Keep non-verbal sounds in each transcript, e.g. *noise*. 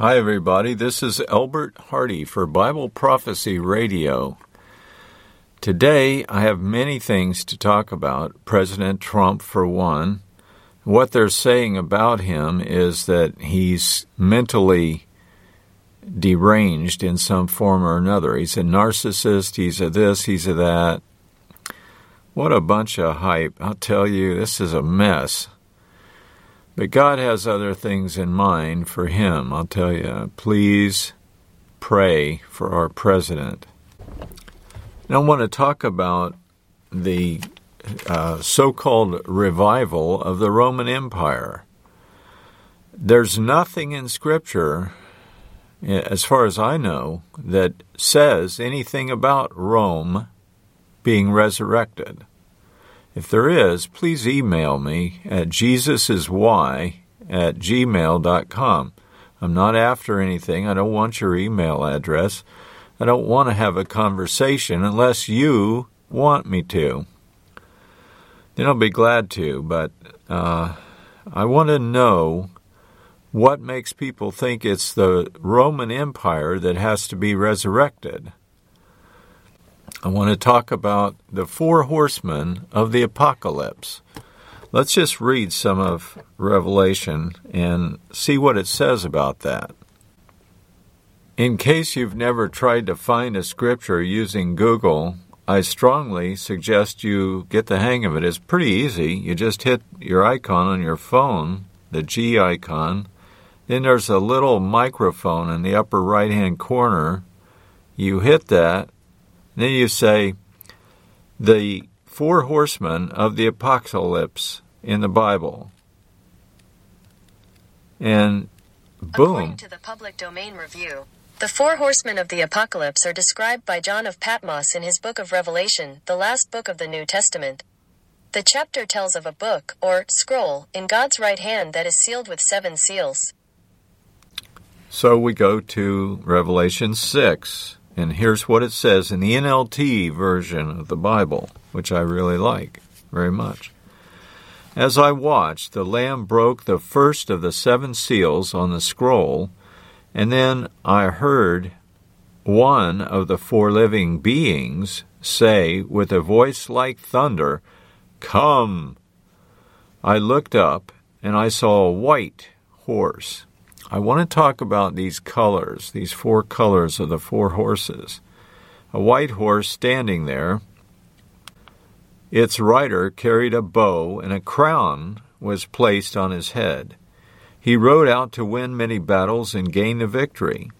Hi, everybody. This is Albert Hardy for Bible Prophecy Radio. Today, I have many things to talk about. President Trump, for one. What they're saying about him is that he's mentally deranged in some form or another. He's a narcissist, he's a this, he's a that. What a bunch of hype. I'll tell you, this is a mess. But God has other things in mind for him. I'll tell you, please pray for our president. Now, I want to talk about the uh, so called revival of the Roman Empire. There's nothing in Scripture, as far as I know, that says anything about Rome being resurrected. If there is, please email me at jesusiswhy at gmail.com. I'm not after anything. I don't want your email address. I don't want to have a conversation unless you want me to. Then I'll be glad to, but uh, I want to know what makes people think it's the Roman Empire that has to be resurrected. I want to talk about the four horsemen of the apocalypse. Let's just read some of Revelation and see what it says about that. In case you've never tried to find a scripture using Google, I strongly suggest you get the hang of it. It's pretty easy. You just hit your icon on your phone, the G icon. Then there's a little microphone in the upper right hand corner. You hit that, then you say, the four horsemen of the apocalypse in the Bible. And boom. According to the Public Domain Review, the four horsemen of the apocalypse are described by John of Patmos in his book of Revelation, the last book of the New Testament. The chapter tells of a book, or scroll, in God's right hand that is sealed with seven seals. So we go to Revelation 6. And here's what it says in the NLT version of the Bible, which I really like very much. As I watched, the Lamb broke the first of the seven seals on the scroll, and then I heard one of the four living beings say with a voice like thunder, Come! I looked up, and I saw a white horse I want to talk about these colors, these four colors of the four horses. A white horse standing there. Its rider carried a bow, and a crown was placed on his head. He rode out to win many battles and gain the victory.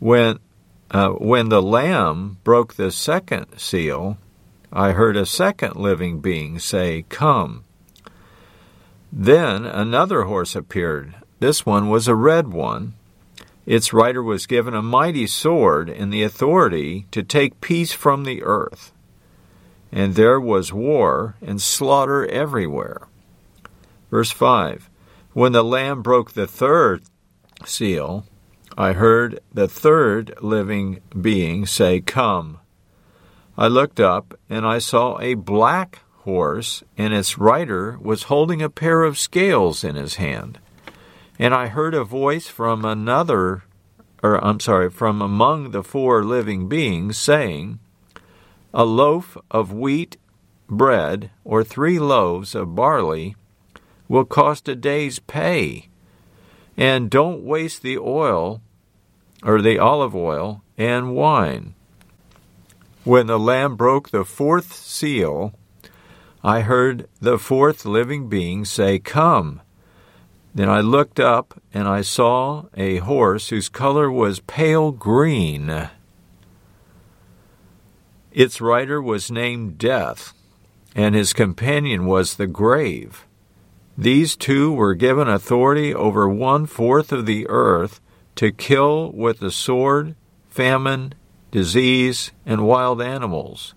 When, uh, when the Lamb broke the second seal, I heard a second living being say, Come. Then another horse appeared, this one was a red one. Its rider was given a mighty sword and the authority to take peace from the earth. And there was war and slaughter everywhere. Verse 5 When the Lamb broke the third seal, I heard the third living being say, Come. I looked up, and I saw a black horse, and its rider was holding a pair of scales in his hand. And I heard a voice from another, or I'm sorry, from among the four living beings saying, A loaf of wheat bread or three loaves of barley will cost a day's pay. And don't waste the oil, or the olive oil, and wine. When the Lamb broke the fourth seal, I heard the fourth living being say, Come. Then I looked up and I saw a horse whose color was pale green. Its rider was named Death, and his companion was the grave. These two were given authority over one fourth of the earth to kill with the sword, famine, disease, and wild animals.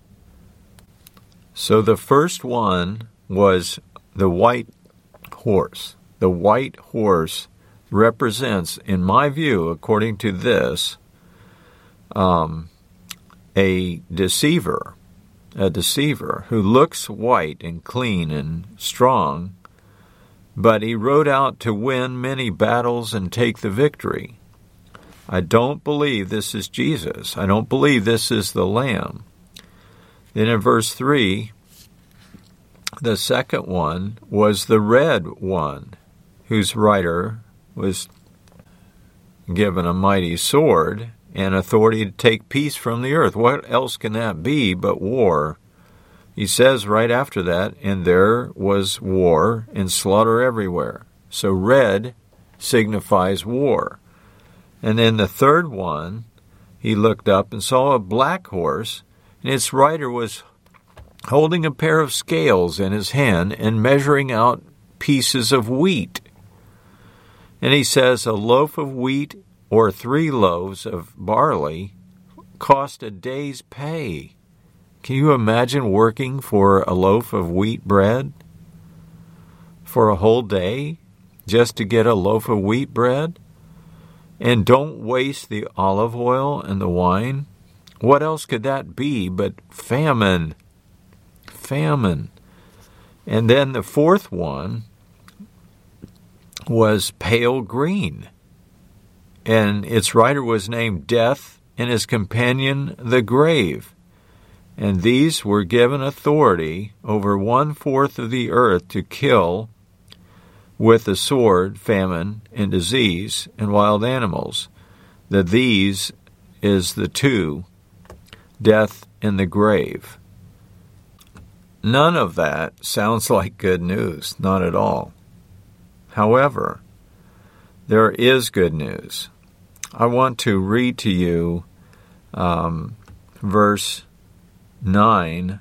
So the first one was the white horse the white horse represents, in my view, according to this, um, a deceiver, a deceiver who looks white and clean and strong, but he rode out to win many battles and take the victory. I don't believe this is Jesus. I don't believe this is the Lamb. Then in verse 3, the second one was the red one, whose rider was given a mighty sword and authority to take peace from the earth. What else can that be but war? He says right after that, and there was war and slaughter everywhere. So red signifies war. And then the third one, he looked up and saw a black horse, and its rider was holding a pair of scales in his hand and measuring out pieces of wheat. And he says, A loaf of wheat or three loaves of barley cost a day's pay. Can you imagine working for a loaf of wheat bread for a whole day just to get a loaf of wheat bread? And don't waste the olive oil and the wine. What else could that be but famine? Famine. And then the fourth one was pale green. And its rider was named Death, and his companion the grave. And these were given authority over one fourth of the earth to kill with the sword, famine, and disease, and wild animals. The these is the two, death and the grave. None of that sounds *laughs* like good news, not at all. However, there is good news. I want to read to you um, verse 9,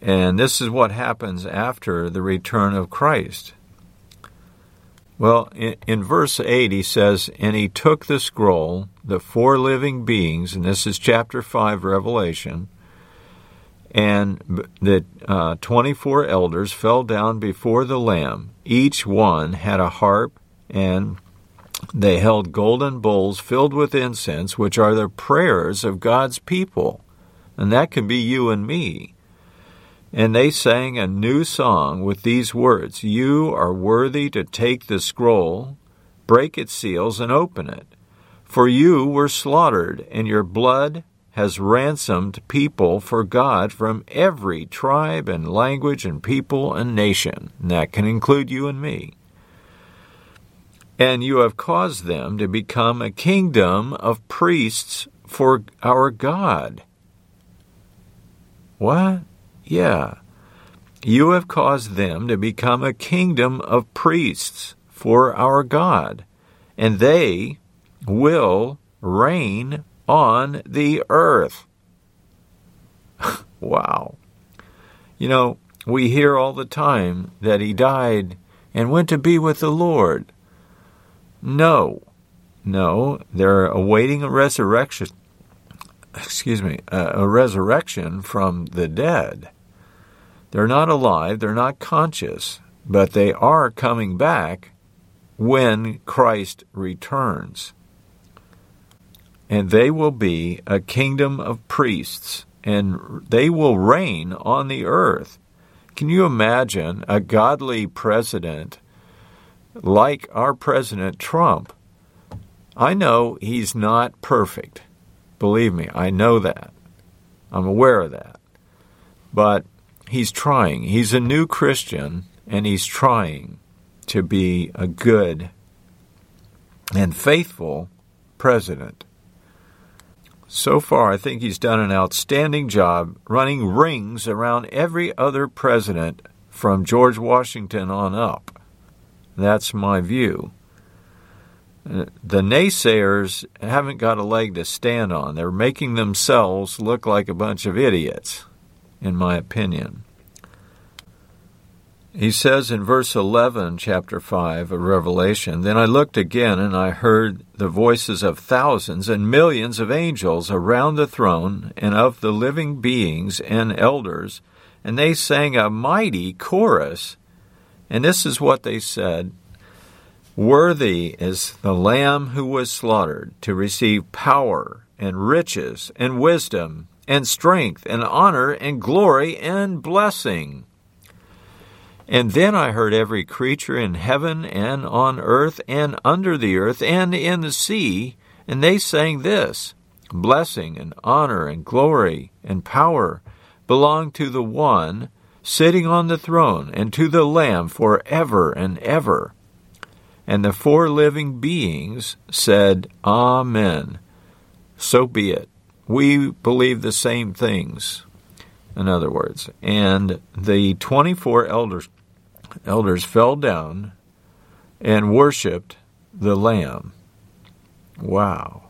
and this is what happens after the return of Christ. Well, in, in, verse 8, he says, And he took the scroll, the four living beings, and this is chapter 5, Revelation, and the uh, 24 elders fell down before the Lamb. Each one had a harp, and they held golden bowls filled with incense, which are the prayers of God's people. And that can be you and me. And they sang a new song with these words You are worthy to take the scroll, break its seals, and open it. For you were slaughtered, and your blood has ransomed people for God from every tribe and language and people and nation. And that can include you and me. And you have caused them to become a kingdom of priests for our God. What? Yeah. You have caused them to become a kingdom of priests for our God, and they will reign on the earth. *laughs* wow. You know, we hear all the time that he died and went to be with the Lord. No, no, they're awaiting a resurrection. Excuse me, a, resurrection from the dead. They're not alive, they're not conscious, but they are coming back when Christ returns. And they will be a kingdom of priests, and they will reign on the earth. Can you imagine a godly president like our President Trump? I know he's not perfect. Believe me, I know that. I'm aware of that. But he's trying. He's a new Christian, and he's trying to be a good and faithful president. So far, I think he's done an outstanding job running rings around every other president from George Washington on up. That's my view. Uh, the naysayers haven't got a leg to stand on. They're making themselves look like a bunch of idiots in my opinion. He says in verse 11, chapter 5 of Revelation Then I looked again, and I heard the voices of thousands and millions of angels around the throne, and of the living beings and elders, and they sang a mighty chorus. And this is what they said Worthy is the Lamb who was slaughtered to receive power and riches and wisdom and strength and honor and glory and blessing. And then I heard every creature in heaven and on earth and under the earth and in the sea And they sang this Blessing and honor and glory and power belong to the one sitting on the throne and to the Lamb forever and ever. And the four living beings said, Amen. So be it. We believe the same things, in other words. And the 24 elders, elders fell down and worshiped the Lamb. Wow.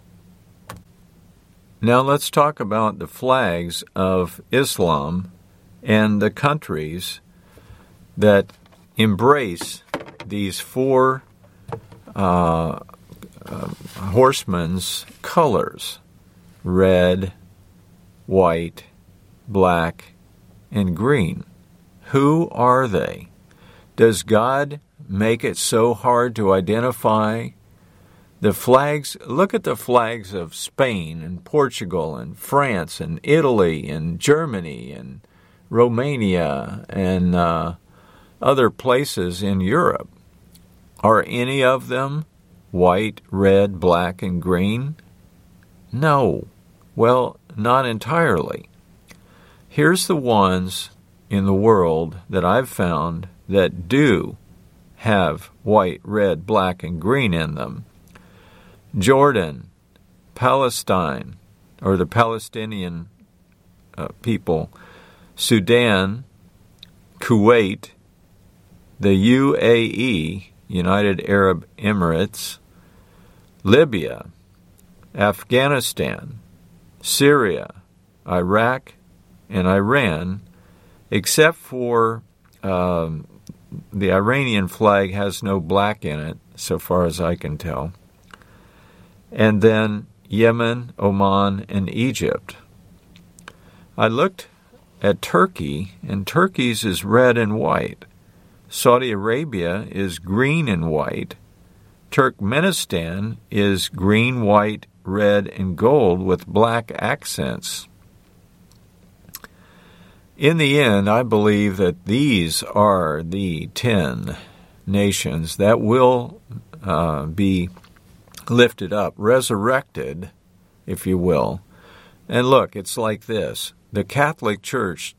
Now let's talk about the flags of Islam and the countries that embrace these four uh, uh, horsemen's colors red, white, black, and green. Who are they? Does God make it so hard to identify the flags, look at the flags of Spain and Portugal and France and Italy and Germany and Romania and uh, other places in Europe. Are any of them white, red, black, and green? No. Well, not entirely. Here's the ones in the world that I've found that do have white, red, black, and green in them. Jordan, Palestine, or the Palestinian uh, people, Sudan, Kuwait, the UAE, United Arab Emirates, Libya, Afghanistan, Syria, Iraq, and Iran, except for um, the Iranian flag has no black in it, so far as I can tell and then Yemen, Oman, and Egypt. I looked at Turkey, and Turkey's is red and white. Saudi Arabia is green and white. Turkmenistan is green, white, red, and gold with black accents. In the end, I believe that these are the ten nations that will uh, be lifted up, resurrected, if you will. And look, it's like this the Catholic Church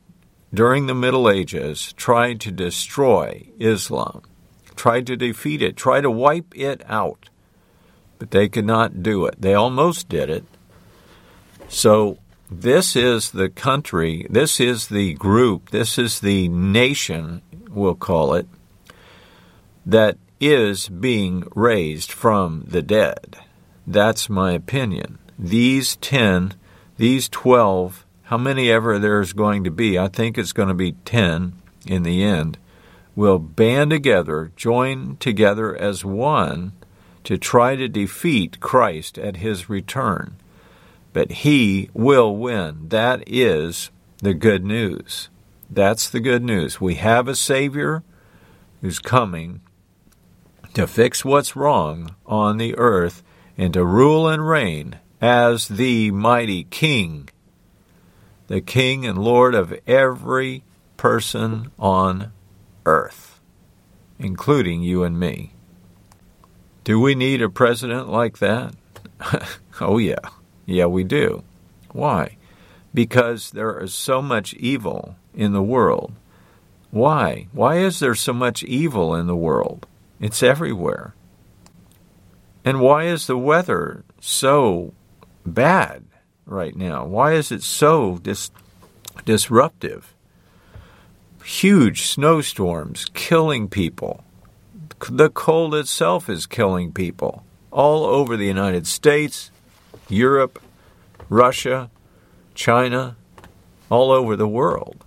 during the Middle Ages tried to destroy Islam, tried to defeat it, tried to wipe it out, but they could not do it. They almost did it. So, this is the country, this is the group, this is the nation, we'll call it, that is being raised from the dead. That's my opinion. These 10, these 12, how many ever there's going to be, I think it's going to be 10 in the end, will band together, join together as one to try to defeat Christ at his return. But he will win. That is the good news. That's the good news. We have a Savior who's coming to fix what's wrong on the earth and to rule and reign as the mighty King, the King and Lord of every person on earth, including you and me. Do we need a president like that? *laughs* oh, yeah. Yeah, we do. Why? Because there is so much evil in the world. Why? Why is there so much evil in the world? It's everywhere. And why is the weather so bad right now? Why is it so dis- disruptive? Huge snowstorms killing people. The cold itself is killing people all over the United States, Europe, Russia, China, all over the world.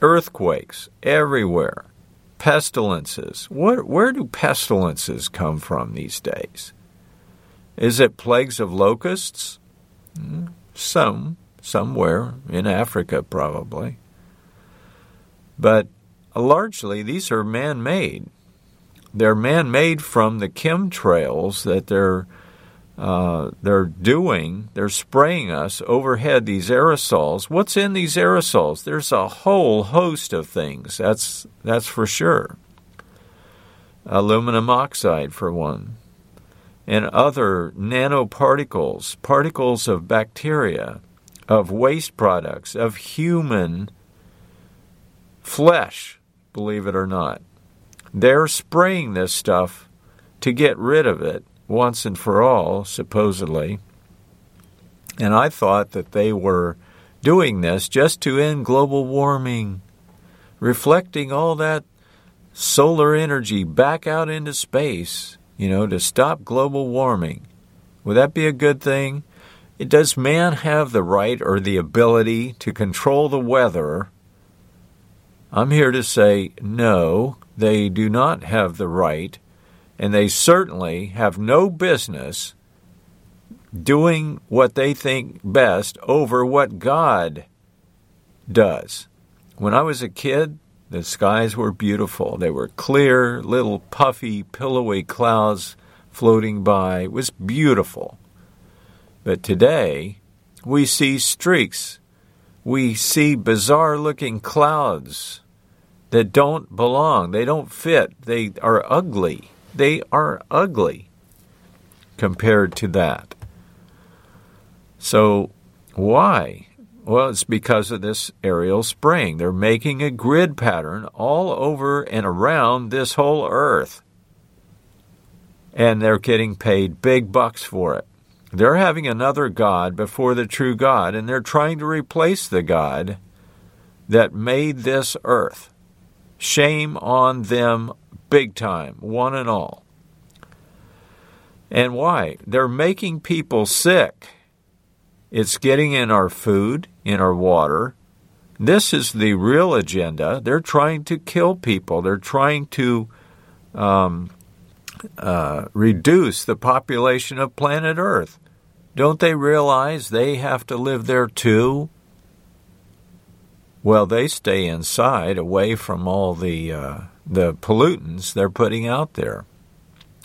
Earthquakes everywhere pestilences. Where, where do pestilences come from these days? Is it plagues of locusts? Hmm, some, somewhere in Africa, probably. But largely, these are man made. They're man made from the chemtrails that they're uh, they're doing, they're spraying us overhead these aerosols. What's in these aerosols? There's a whole host of things. That's that's for sure. Aluminum oxide, for one. and other nanoparticles, particles of bacteria, of waste products, of human flesh, believe it or not. They're spraying this stuff to get rid of it once and for all, supposedly. And I thought that they were doing this just to end global warming, reflecting all that solar energy back out into space, you know, to stop global warming. Would that be a good thing? Does man have the right or the ability to control the weather? I'm here to say no, they do not have the right, and they certainly have no business doing what they think best over what God does. When I was a kid, the skies were beautiful. They were clear, little puffy, pillowy clouds floating by. It was beautiful. But today, we see streaks. We see bizarre looking clouds that don't belong. They don't fit. They are ugly. They are ugly compared to that. So, why? Well, it's because of this aerial spraying. They're making a grid pattern all over and around this whole earth. And they're getting paid big bucks for it. They're having another God before the true God, and they're trying to replace the God that made this earth. Shame on them big time, one and all. And why? They're making people sick. It's getting in our food, in our water. This is the real agenda. They're trying to kill people. They're trying to um, uh, reduce the population of planet Earth. Don't they realize they have to live there too? Well, they stay inside, away from all the uh, the pollutants they're putting out there,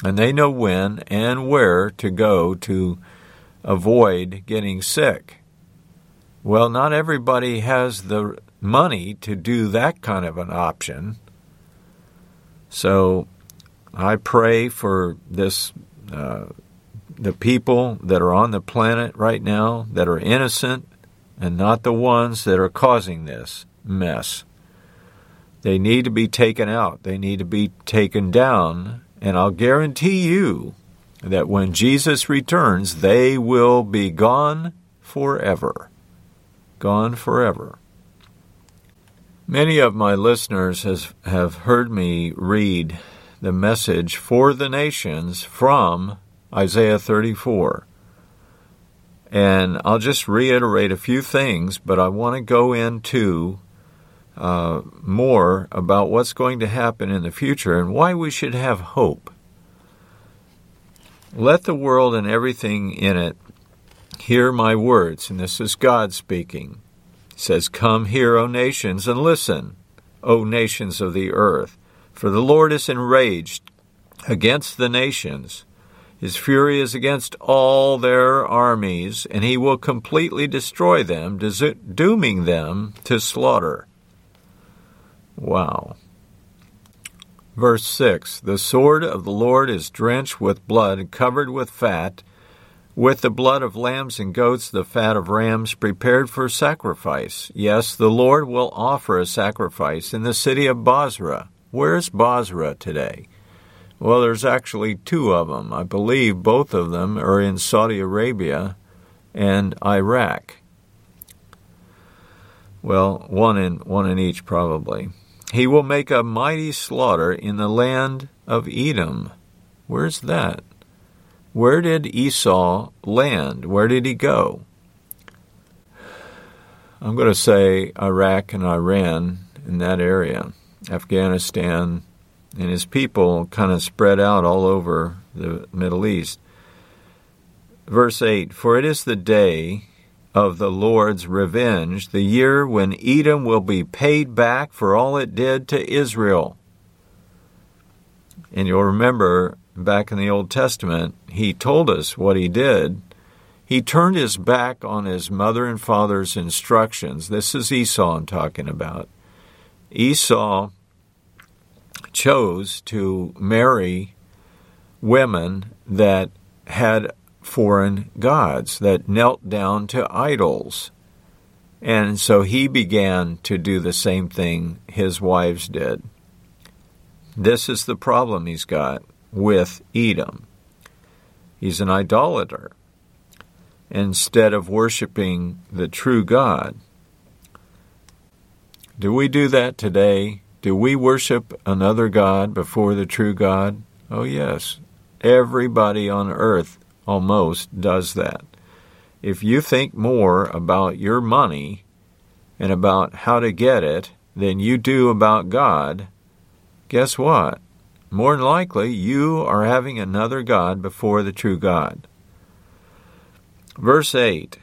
and they know when and where to go to avoid getting sick. Well, not everybody has the money to do that kind of an option. So I pray for this uh, the people that are on the planet right now that are innocent and not the ones that are causing this mess. They need to be taken out. They need to be taken down. And I'll guarantee you that when Jesus returns, they will be gone forever. Gone forever. Many of my listeners has, have heard me read the message for the nations from Isaiah 34. And I'll just reiterate a few things, but I want to go into uh, more about what's going to happen in the future and why we should have hope. Let the world and everything in it hear my words, and this is God speaking. Says, Come here, O nations, and listen, O nations of the earth. For the Lord is enraged against the nations. His fury is against all their armies, and he will completely destroy them, dooming them to slaughter. Wow. Verse 6 The sword of the Lord is drenched with blood, covered with fat, with the blood of lambs and goats, the fat of rams, prepared for sacrifice. Yes, the Lord will offer a sacrifice in the city of Bozrah. Where's Basra today? Well, there's actually two of them. I believe both of them are in Saudi Arabia and Iraq. Well, one in one in each probably. He will make a mighty slaughter in the land of Edom. Where's that? Where did Esau land? Where did he go? I'm going to say Iraq and Iran in that area. Afghanistan, and his people kind of spread out all over the Middle East. Verse 8 For it is the day of the Lord's revenge, the year when Edom will be paid back for all it did to Israel. And you'll remember back in the Old Testament, he told us what he did. He turned his back on his mother and father's instructions. This is Esau I'm talking about. Esau chose to marry women that had foreign gods that knelt down to idols. And so he began to do the same thing his wives did. This is the problem he's got with Edom. He's an idolater instead of worshiping the true God. Do we do that today? Do we worship another God before the true God? Oh, yes. Everybody on earth almost does that. If you think more about your money and about how to get it than you do about God, guess what? More than likely, you are having another God before the true God. Verse 8,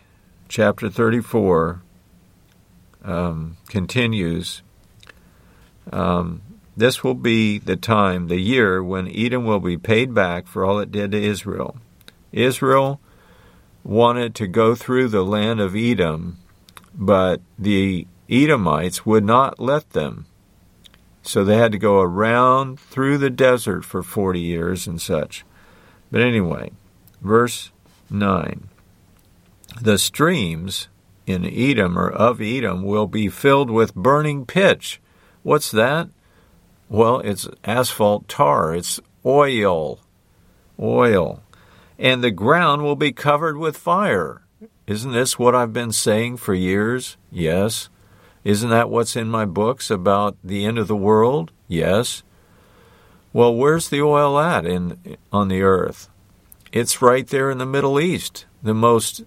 chapter 34, um, continues um, This will be the time, the year, when Edom will be paid back for all it did to Israel. Israel wanted to go through the land of Edom, but the Edomites would not let them. So they had to go around through the desert for 40 years and such. But anyway, verse 9 The streams in Edom or of Edom will be filled with burning pitch. What's that? Well, it's asphalt tar, it's oil. Oil and the ground will be covered with fire. Isn't this what I've been saying for years? Yes. Isn't that what's in my books about the end of the world? Yes. Well, where's the oil at in on the earth? It's right there in the Middle East, the most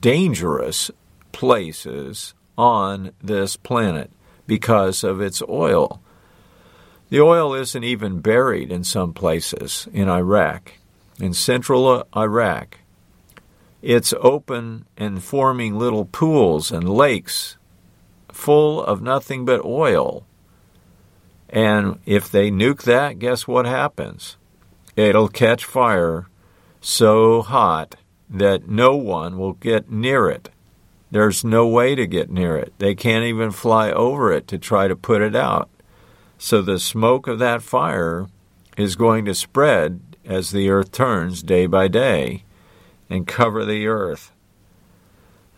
dangerous places on this planet because of its oil. The oil isn't even buried in some places in Iraq in central Iraq. It's open and forming little pools and lakes full of nothing but oil. And if they nuke that, guess what happens? It'll catch fire so hot that no one will get near it. There's no way to get near it. They can't even fly over it to try to put it out. So the smoke of that fire is going to spread as the earth turns day by day and cover the earth.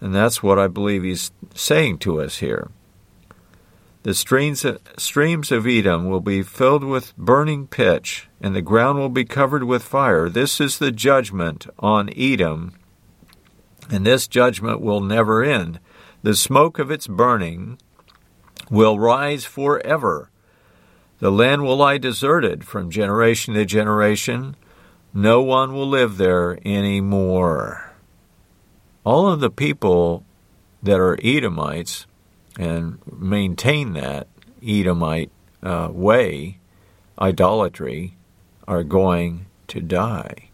And that's what I believe he's saying to us here. The streams, streams of Edom will be filled with burning pitch, and the ground will be covered with fire. This is the judgment on Edom, and this judgment will never end. The smoke of its burning will rise forever the land will lie deserted from generation to generation. No one will live there anymore. All of the people that are Edomites and maintain that Edomite uh, way, idolatry, are going to die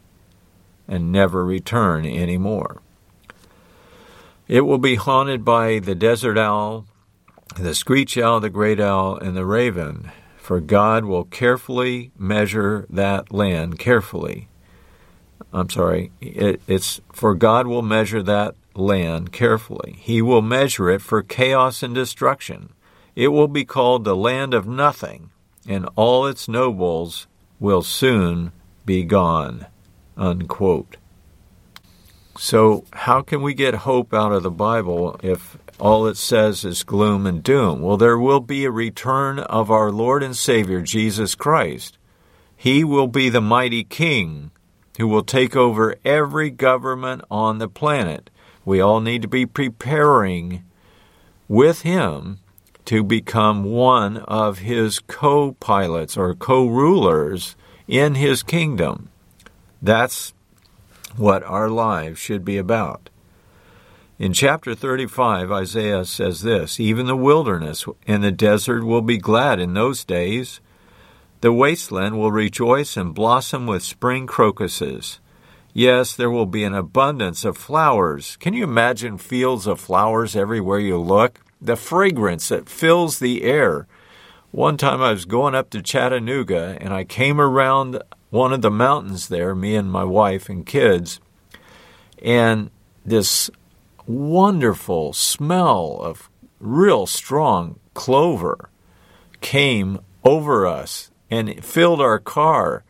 and never return anymore. It will be haunted by the desert owl, the screech owl, the great owl, and the raven for God will carefully measure that land carefully. I'm sorry, it, it's for God will measure that land carefully. He will measure it for chaos and destruction. It will be called the land of nothing, and all its nobles will soon be gone. Unquote. So, how can we get hope out of the Bible if all it says is gloom and doom. Well, there will be a return of our Lord and Savior, Jesus Christ. He will be the mighty King who will take over every government on the planet. We all need to be preparing with Him to become one of His co pilots or co rulers in His kingdom. That's what our lives should be about. In chapter 35, Isaiah says this Even the wilderness and the desert will be glad in those days. The wasteland will rejoice and blossom with spring crocuses. Yes, there will be an abundance of flowers. Can you imagine fields of flowers everywhere you look? The fragrance that fills the air. One time I was going up to Chattanooga and I came around one of the mountains there, me and my wife and kids, and this wonderful smell of real strong clover came over us and filled our car.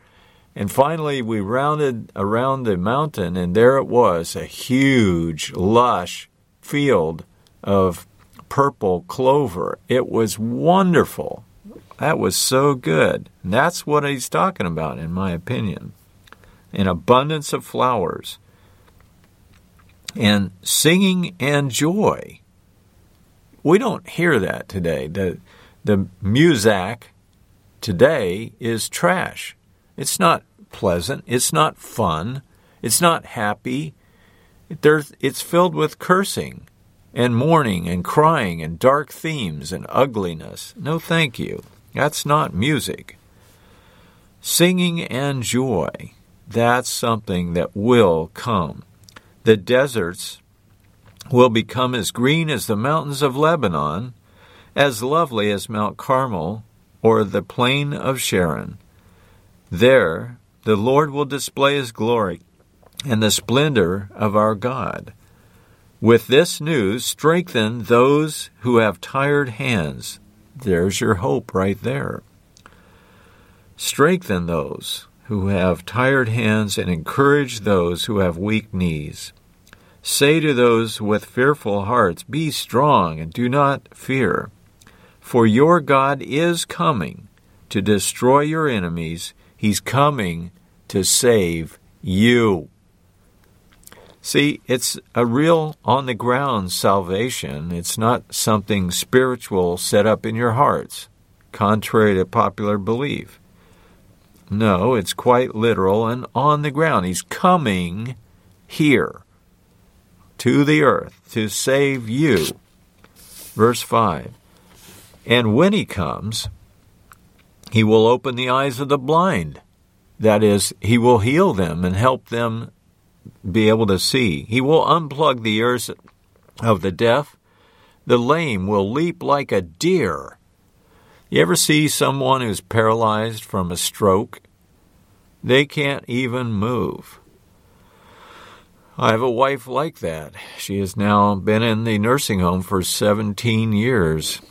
And finally, we rounded around the mountain, and there it was a huge, lush field of purple clover. It was wonderful. That was so good. And that's what he's talking about, in my opinion. An abundance of flowers and singing and joy. We don't hear that today. The, the music today is trash. It's not pleasant. It's not fun. It's not happy. There's, it's filled with cursing and mourning and crying and dark themes and ugliness. No, thank you. That's not music. Singing and joy, that's something that will come. The deserts will become as green as the mountains of Lebanon, as lovely as Mount Carmel or the plain of Sharon. There the Lord will display his glory and the splendor of our God. With this news, strengthen those who have tired hands. There's your hope right there. Strengthen those who have tired hands and encourage those who have weak knees. Say to those with fearful hearts, Be strong and do not fear, for your God is coming to destroy your enemies. He's coming to save you. See, it's a real on the ground salvation. It's not something spiritual set up in your hearts, contrary to popular belief. No, it's quite literal and on the ground. He's coming here to the earth to save you. Verse 5 And when he comes, he will open the eyes of the blind. That is, he will heal them and help them be able to see. He will unplug the ears of the deaf. The lame will leap like a deer. You ever see someone who's paralyzed from a stroke? They can't even move. I have a wife like that. She has now been in the nursing home for 17 years.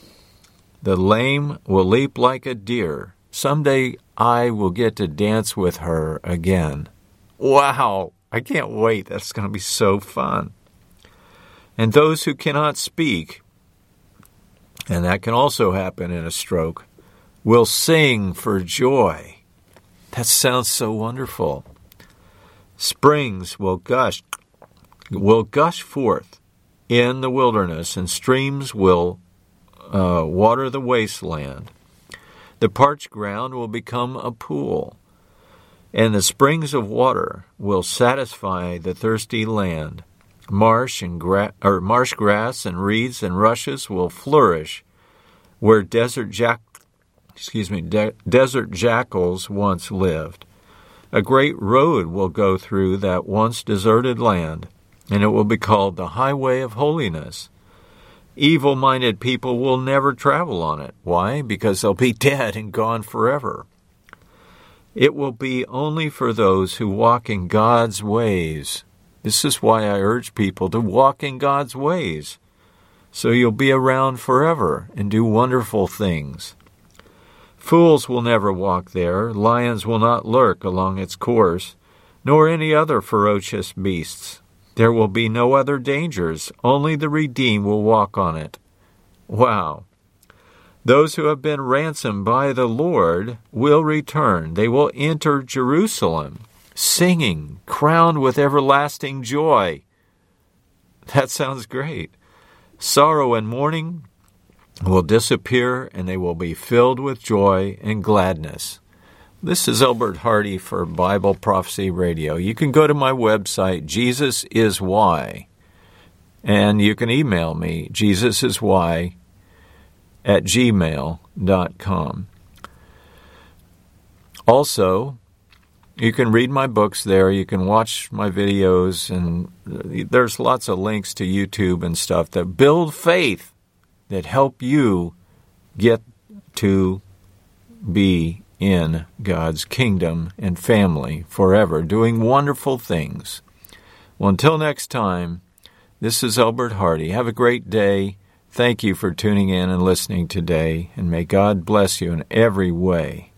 The lame will leap like a deer. Someday I will get to dance with her again. Wow! I can't wait. That's going to be so fun. And those who cannot speak, and that can also happen in a stroke, will sing for joy. That sounds so wonderful. Springs will gush will gush forth in the wilderness, and streams will uh, water the wasteland. The parched ground will become a pool, and the springs of water will satisfy the thirsty land. Marsh and gra- or marsh grass and reeds and rushes will flourish where desert jack excuse me de- desert jackals once lived. A great road will go through that once deserted land, and it will be called the highway of holiness. Evil minded people will never travel on it. Why? Because they'll be *laughs* dead and gone forever. It will be only for those who walk in God's ways. This is why I urge people to walk in God's ways. So you'll be around forever and do wonderful things. Fools will never walk there, lions will not lurk along its course, nor any other ferocious beasts. There will be no other dangers, only the redeemed will walk on it. Wow. Those who have been ransomed by the Lord will return. They will enter Jerusalem, singing, crowned with everlasting joy. That sounds great. Sorrow and mourning will disappear, and they will be filled with joy and gladness. This is Elbert Hardy for Bible Prophecy Radio. You can go to my website, Jesus is Why, and you can email me, Jesus is Why at gmail.com. Also, you can read my books there. You can watch my videos, and uh, there's lots of links to YouTube and stuff that build faith that help you get to be in God's kingdom and family forever, doing wonderful things. Well, until next time, this is Elbert Hardy. Have a great day. Thank you for tuning in and listening today, and may God bless you in every way.